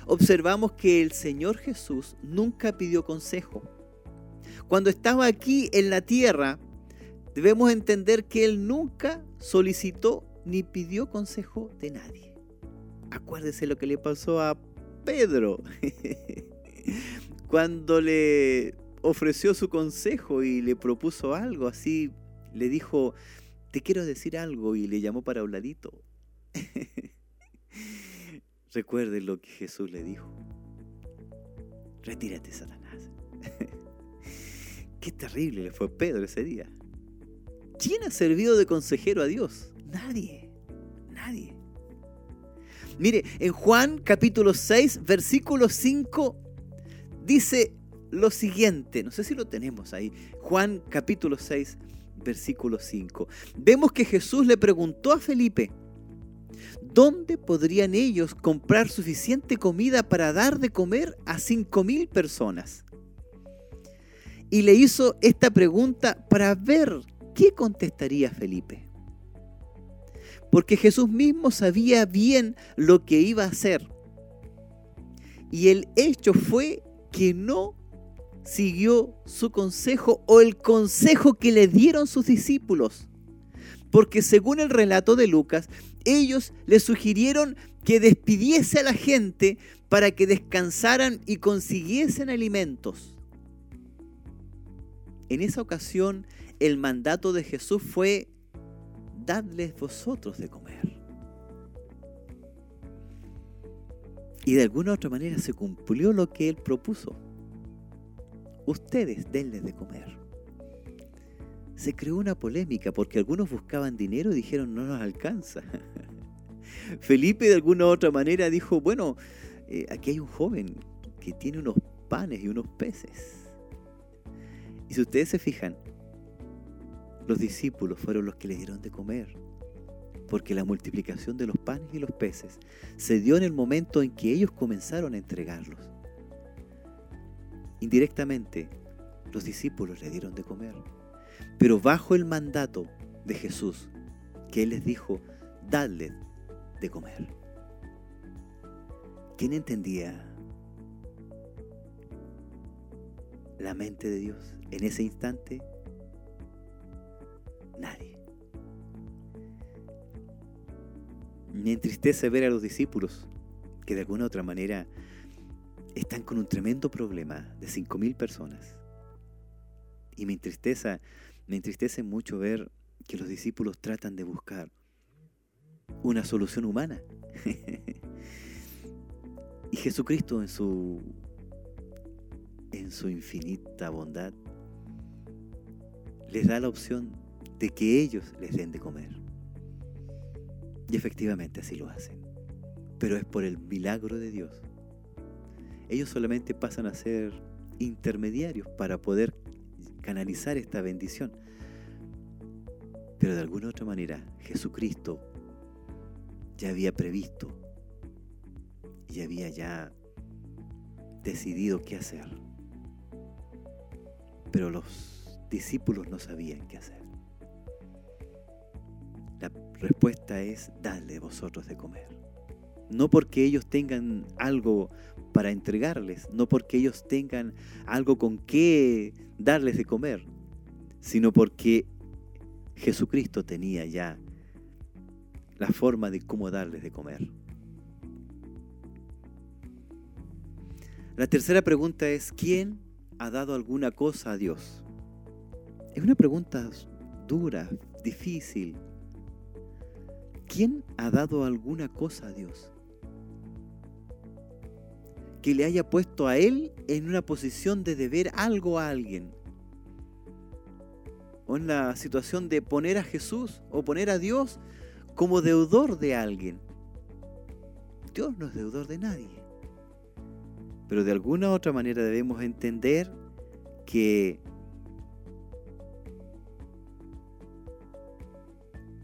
Observamos que el Señor Jesús nunca pidió consejo. Cuando estaba aquí en la tierra, debemos entender que Él nunca solicitó ni pidió consejo de nadie. Acuérdese lo que le pasó a Pedro. Cuando le ofreció su consejo y le propuso algo, así le dijo, te quiero decir algo y le llamó para un ladito. (laughs) Recuerden lo que Jesús le dijo. Retírate, Satanás. (laughs) Qué terrible le fue Pedro ese día. ¿Quién ha servido de consejero a Dios? Nadie. Nadie. Mire, en Juan capítulo 6, versículo 5 dice lo siguiente, no sé si lo tenemos ahí, Juan capítulo 6, versículo 5. Vemos que Jesús le preguntó a Felipe, ¿dónde podrían ellos comprar suficiente comida para dar de comer a cinco mil personas? Y le hizo esta pregunta para ver qué contestaría Felipe. Porque Jesús mismo sabía bien lo que iba a hacer. Y el hecho fue que no siguió su consejo o el consejo que le dieron sus discípulos. Porque según el relato de Lucas, ellos le sugirieron que despidiese a la gente para que descansaran y consiguiesen alimentos. En esa ocasión, el mandato de Jesús fue, dadles vosotros de comer. Y de alguna otra manera se cumplió lo que él propuso. Ustedes denles de comer. Se creó una polémica porque algunos buscaban dinero y dijeron no nos alcanza. (laughs) Felipe de alguna otra manera dijo, bueno, eh, aquí hay un joven que tiene unos panes y unos peces. Y si ustedes se fijan, los discípulos fueron los que le dieron de comer porque la multiplicación de los panes y los peces se dio en el momento en que ellos comenzaron a entregarlos. Indirectamente, los discípulos le dieron de comer, pero bajo el mandato de Jesús, que Él les dijo, dadle de comer. ¿Quién entendía la mente de Dios en ese instante? Nadie. Me entristece ver a los discípulos que de alguna u otra manera están con un tremendo problema de 5.000 personas. Y me entristece, me entristece mucho ver que los discípulos tratan de buscar una solución humana (laughs) y Jesucristo en su en su infinita bondad les da la opción de que ellos les den de comer. Y efectivamente así lo hacen. Pero es por el milagro de Dios. Ellos solamente pasan a ser intermediarios para poder canalizar esta bendición. Pero de alguna otra manera Jesucristo ya había previsto y había ya decidido qué hacer. Pero los discípulos no sabían qué hacer. Respuesta es, dadle vosotros de comer. No porque ellos tengan algo para entregarles, no porque ellos tengan algo con qué darles de comer, sino porque Jesucristo tenía ya la forma de cómo darles de comer. La tercera pregunta es, ¿quién ha dado alguna cosa a Dios? Es una pregunta dura, difícil. ¿Quién ha dado alguna cosa a Dios? Que le haya puesto a Él en una posición de deber algo a alguien. O en la situación de poner a Jesús o poner a Dios como deudor de alguien. Dios no es deudor de nadie. Pero de alguna u otra manera debemos entender que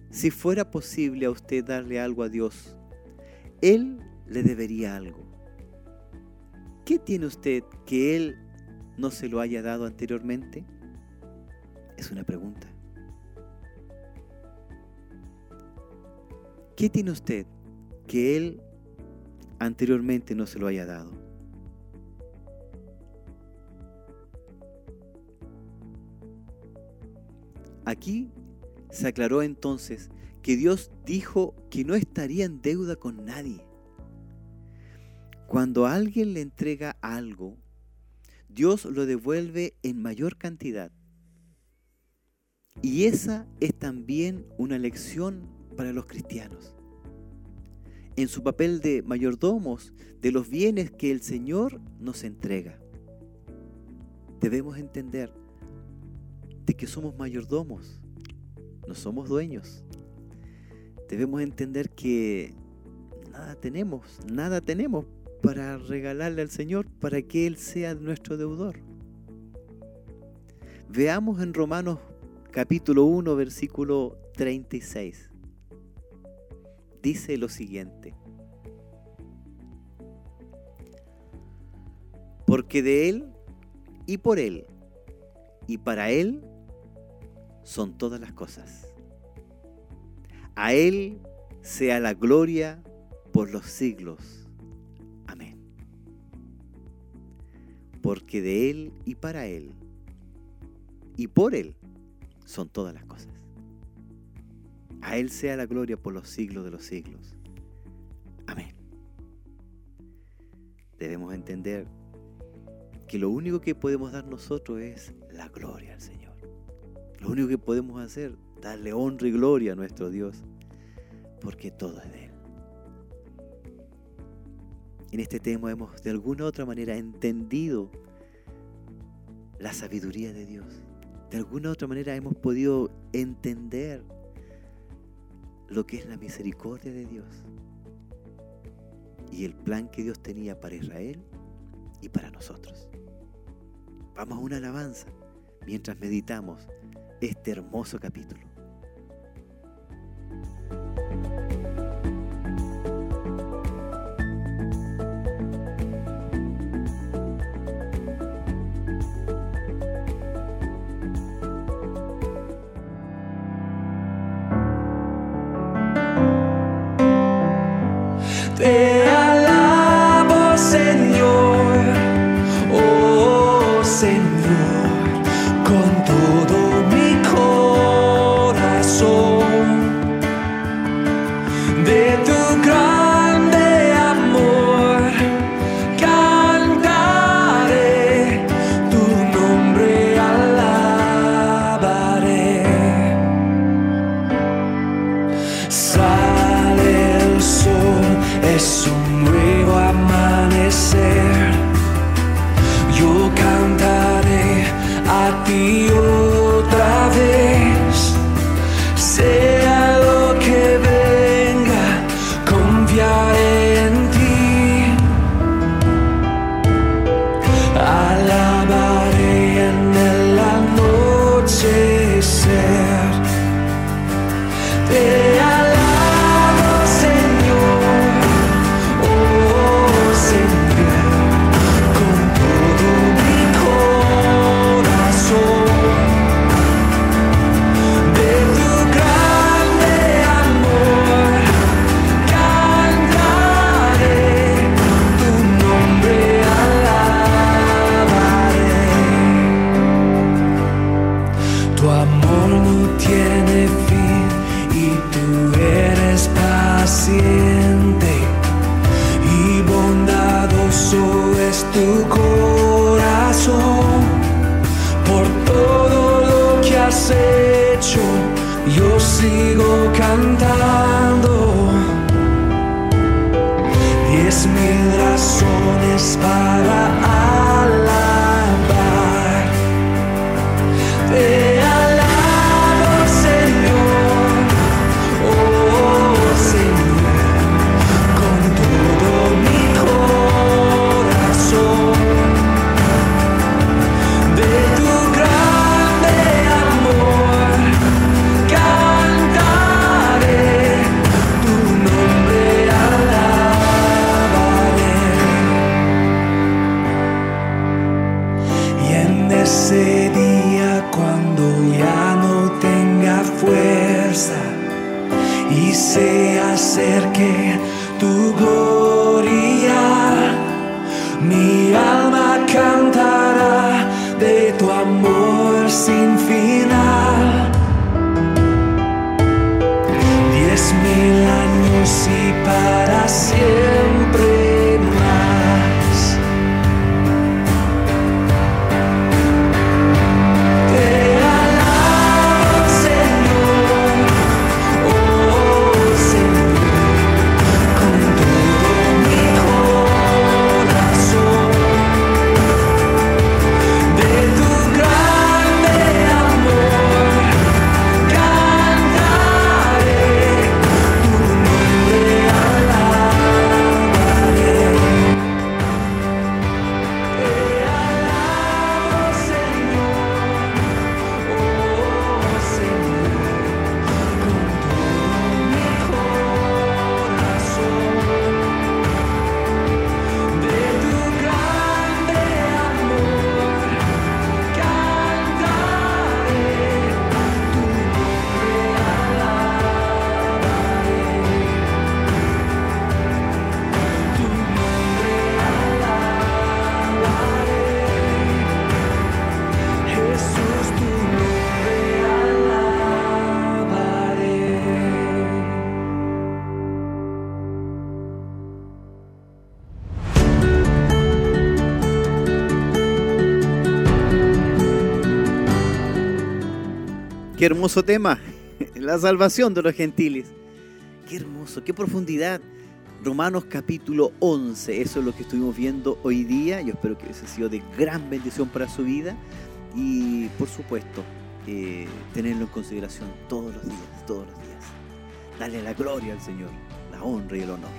si fuera posible a usted darle algo a Dios, Él le debería algo. ¿Qué tiene usted que Él no se lo haya dado anteriormente? Es una pregunta. ¿Qué tiene usted que Él anteriormente no se lo haya dado? Aquí se aclaró entonces que Dios dijo que no estaría en deuda con nadie. Cuando alguien le entrega algo, Dios lo devuelve en mayor cantidad. Y esa es también una lección para los cristianos. En su papel de mayordomos de los bienes que el Señor nos entrega. Debemos entender de que somos mayordomos, no somos dueños. Debemos entender que nada tenemos, nada tenemos para regalarle al Señor para que Él sea nuestro deudor. Veamos en Romanos capítulo 1, versículo 36 dice lo siguiente. Porque de Él y por Él y para Él son todas las cosas. A Él sea la gloria por los siglos. Amén. Porque de Él y para Él y por Él son todas las cosas. A Él sea la gloria por los siglos de los siglos. Amén. Debemos entender que lo único que podemos dar nosotros es la gloria al Señor. Lo único que podemos hacer, darle honra y gloria a nuestro Dios, porque todo es de Él. En este tema hemos de alguna u otra manera entendido la sabiduría de Dios. De alguna u otra manera hemos podido entender lo que es la misericordia de Dios y el plan que Dios tenía para Israel y para nosotros. Vamos a una alabanza mientras meditamos este hermoso capítulo. Qué hermoso tema, (laughs) la salvación de los gentiles. Qué hermoso, qué profundidad. Romanos capítulo 11, eso es lo que estuvimos viendo hoy día. Yo espero que eso ha sido de gran bendición para su vida y por supuesto eh, tenerlo en consideración todos los días, todos los días. Darle la gloria al Señor, la honra y el honor.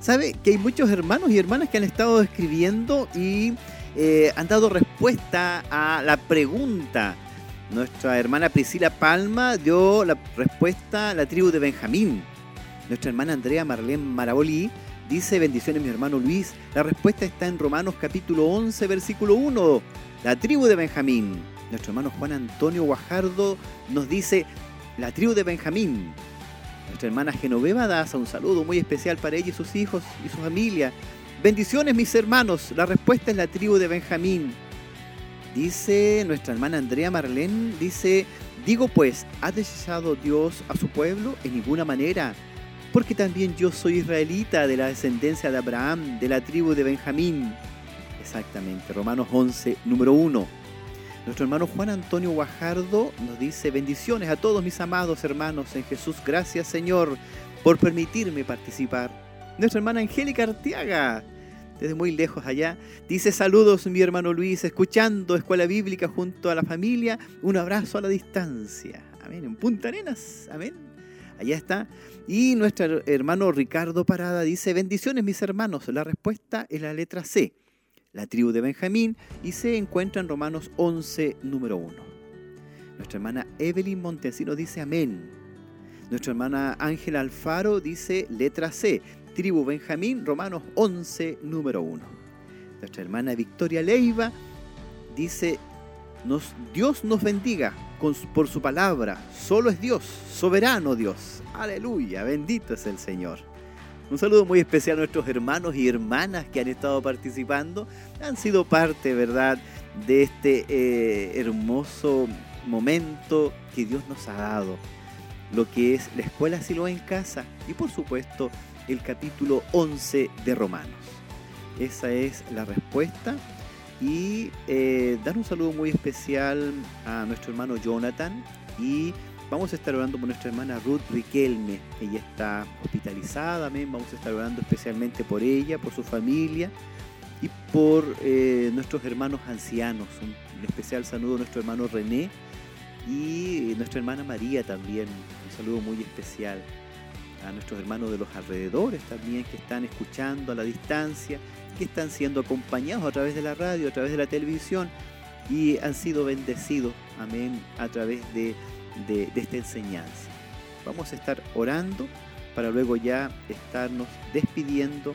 ¿Sabe que hay muchos hermanos y hermanas que han estado escribiendo y eh, han dado respuesta a la pregunta? Nuestra hermana Priscila Palma dio la respuesta a la tribu de Benjamín. Nuestra hermana Andrea Marlene Marabolí dice, bendiciones mi hermano Luis. La respuesta está en Romanos capítulo 11, versículo 1. La tribu de Benjamín. Nuestro hermano Juan Antonio Guajardo nos dice, la tribu de Benjamín. Nuestra hermana Genoveva Daza, un saludo muy especial para ella y sus hijos y su familia. Bendiciones mis hermanos. La respuesta es la tribu de Benjamín. Dice nuestra hermana Andrea Marlene, dice, digo pues, ¿ha desechado Dios a su pueblo? En ninguna manera, porque también yo soy israelita de la descendencia de Abraham, de la tribu de Benjamín. Exactamente, Romanos 11, número 1. Nuestro hermano Juan Antonio Guajardo nos dice, bendiciones a todos mis amados hermanos en Jesús, gracias Señor por permitirme participar. Nuestra hermana Angélica Arteaga, desde muy lejos allá, dice saludos mi hermano Luis, escuchando Escuela Bíblica junto a la familia, un abrazo a la distancia. Amén, en Punta Arenas, amén. Allá está. Y nuestro hermano Ricardo Parada dice, bendiciones mis hermanos, la respuesta es la letra C, la tribu de Benjamín, y se encuentra en Romanos 11, número 1. Nuestra hermana Evelyn Montesinos dice amén. Nuestra hermana Ángela Alfaro dice letra C, tribu Benjamín, Romanos 11, número 1. Nuestra hermana Victoria Leiva dice, nos, Dios nos bendiga por su palabra, solo es Dios, soberano Dios. Aleluya, bendito es el Señor. Un saludo muy especial a nuestros hermanos y hermanas que han estado participando, han sido parte, ¿verdad?, de este eh, hermoso momento que Dios nos ha dado, lo que es la escuela Silo en casa y por supuesto el capítulo 11 de Romanos. Esa es la respuesta y eh, dar un saludo muy especial a nuestro hermano Jonathan y vamos a estar orando por nuestra hermana Ruth Riquelme. Ella está hospitalizada, amén. Vamos a estar orando especialmente por ella, por su familia y por eh, nuestros hermanos ancianos. Un, especial saludo a nuestro hermano René y nuestra hermana María también. Un saludo muy especial a nuestros hermanos de los alrededores también que están escuchando a la distancia, que están siendo acompañados a través de la radio, a través de la televisión y han sido bendecidos, amén, a través de, de- esta enseñanza. Vamos a estar orando para luego ya estarnos despidiendo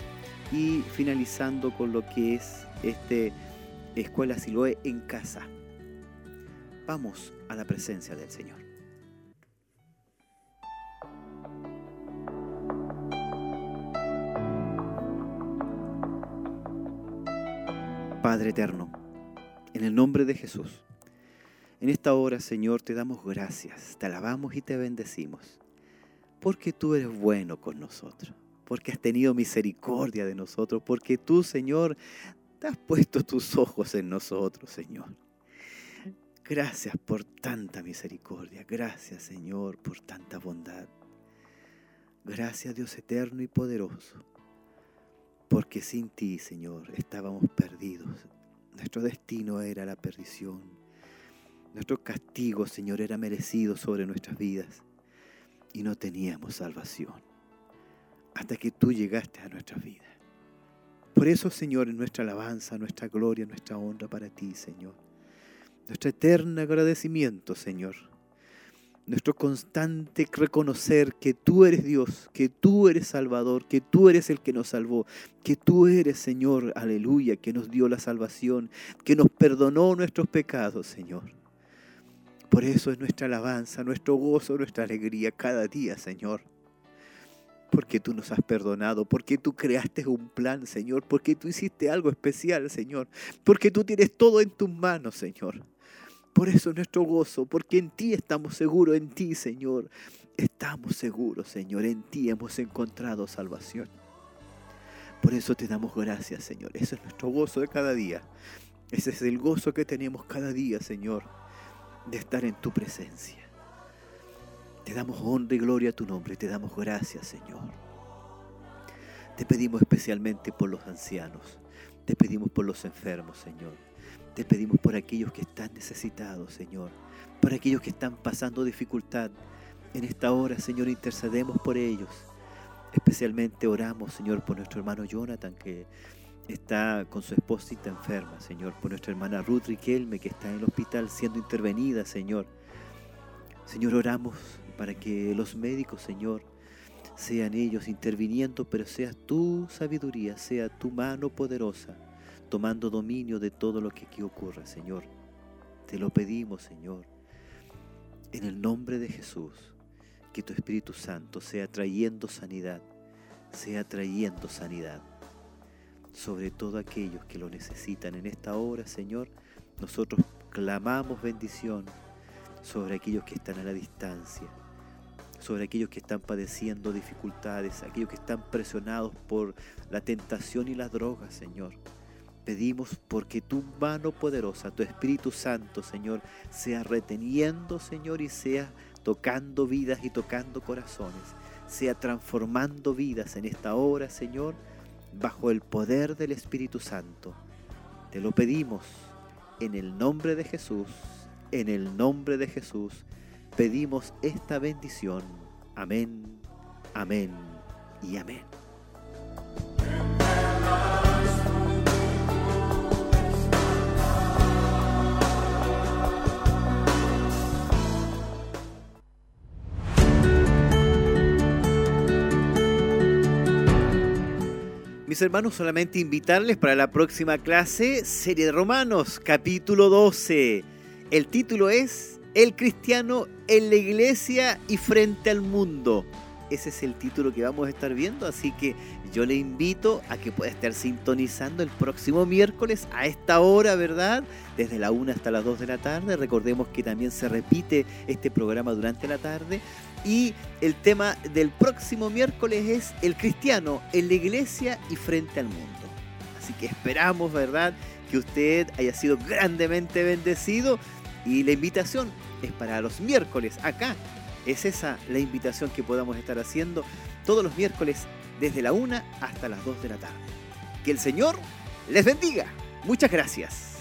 y finalizando con lo que es este Escuela Siloé en casa. Vamos a la presencia del Señor. Padre eterno, en el nombre de Jesús, en esta hora, Señor, te damos gracias, te alabamos y te bendecimos, porque tú eres bueno con nosotros, porque has tenido misericordia de nosotros, porque tú, Señor, te has puesto tus ojos en nosotros, Señor. Gracias por tanta misericordia, gracias, Señor, por tanta bondad. Gracias, Dios eterno y poderoso, porque sin ti, Señor, estábamos perdidos. Nuestro destino era la perdición. Nuestro castigo, Señor, era merecido sobre nuestras vidas y no teníamos salvación hasta que tú llegaste a nuestras vidas. Por eso, Señor, nuestra alabanza, nuestra gloria, nuestra honra para ti, Señor. Nuestro eterno agradecimiento, Señor. Nuestro constante reconocer que tú eres Dios, que tú eres Salvador, que tú eres el que nos salvó, que tú eres, Señor, aleluya, que nos dio la salvación, que nos perdonó nuestros pecados, Señor. Por eso es nuestra alabanza, nuestro gozo, nuestra alegría cada día, Señor. Porque tú nos has perdonado, porque tú creaste un plan, Señor, porque tú hiciste algo especial, Señor, porque tú tienes todo en tus manos, Señor. Por eso es nuestro gozo, porque en ti estamos seguros, en ti, Señor. Estamos seguros, Señor, en ti hemos encontrado salvación. Por eso te damos gracias, Señor. Ese es nuestro gozo de cada día. Ese es el gozo que tenemos cada día, Señor, de estar en tu presencia. Te damos honra y gloria a tu nombre. Te damos gracias, Señor. Te pedimos especialmente por los ancianos. Te pedimos por los enfermos, Señor. Te pedimos por aquellos que están necesitados, Señor. Por aquellos que están pasando dificultad. En esta hora, Señor, intercedemos por ellos. Especialmente oramos, Señor, por nuestro hermano Jonathan, que está con su esposita enferma, Señor. Por nuestra hermana Ruth Riquelme, que está en el hospital siendo intervenida, Señor. Señor, oramos para que los médicos, Señor, sean ellos interviniendo, pero sea tu sabiduría, sea tu mano poderosa, tomando dominio de todo lo que aquí ocurra, Señor. Te lo pedimos, Señor, en el nombre de Jesús, que tu Espíritu Santo sea trayendo sanidad, sea trayendo sanidad sobre todo aquellos que lo necesitan en esta hora, Señor. Nosotros clamamos bendición sobre aquellos que están a la distancia, sobre aquellos que están padeciendo dificultades, aquellos que están presionados por la tentación y las drogas, Señor. Pedimos porque tu mano poderosa, tu Espíritu Santo, Señor, sea reteniendo, Señor, y sea tocando vidas y tocando corazones, sea transformando vidas en esta hora, Señor, bajo el poder del Espíritu Santo. Te lo pedimos en el nombre de Jesús, en el nombre de Jesús, pedimos esta bendición. Amén, amén y amén. Hermanos, solamente invitarles para la próxima clase, Serie de Romanos, capítulo 12. El título es El cristiano en la iglesia y frente al mundo. Ese es el título que vamos a estar viendo, así que yo le invito a que pueda estar sintonizando el próximo miércoles a esta hora, ¿verdad? Desde la 1 hasta las 2 de la tarde. Recordemos que también se repite este programa durante la tarde. Y el tema del próximo miércoles es el cristiano en la iglesia y frente al mundo. Así que esperamos, ¿verdad? Que usted haya sido grandemente bendecido. Y la invitación es para los miércoles acá. Es esa la invitación que podamos estar haciendo todos los miércoles desde la 1 hasta las 2 de la tarde. Que el Señor les bendiga. Muchas gracias.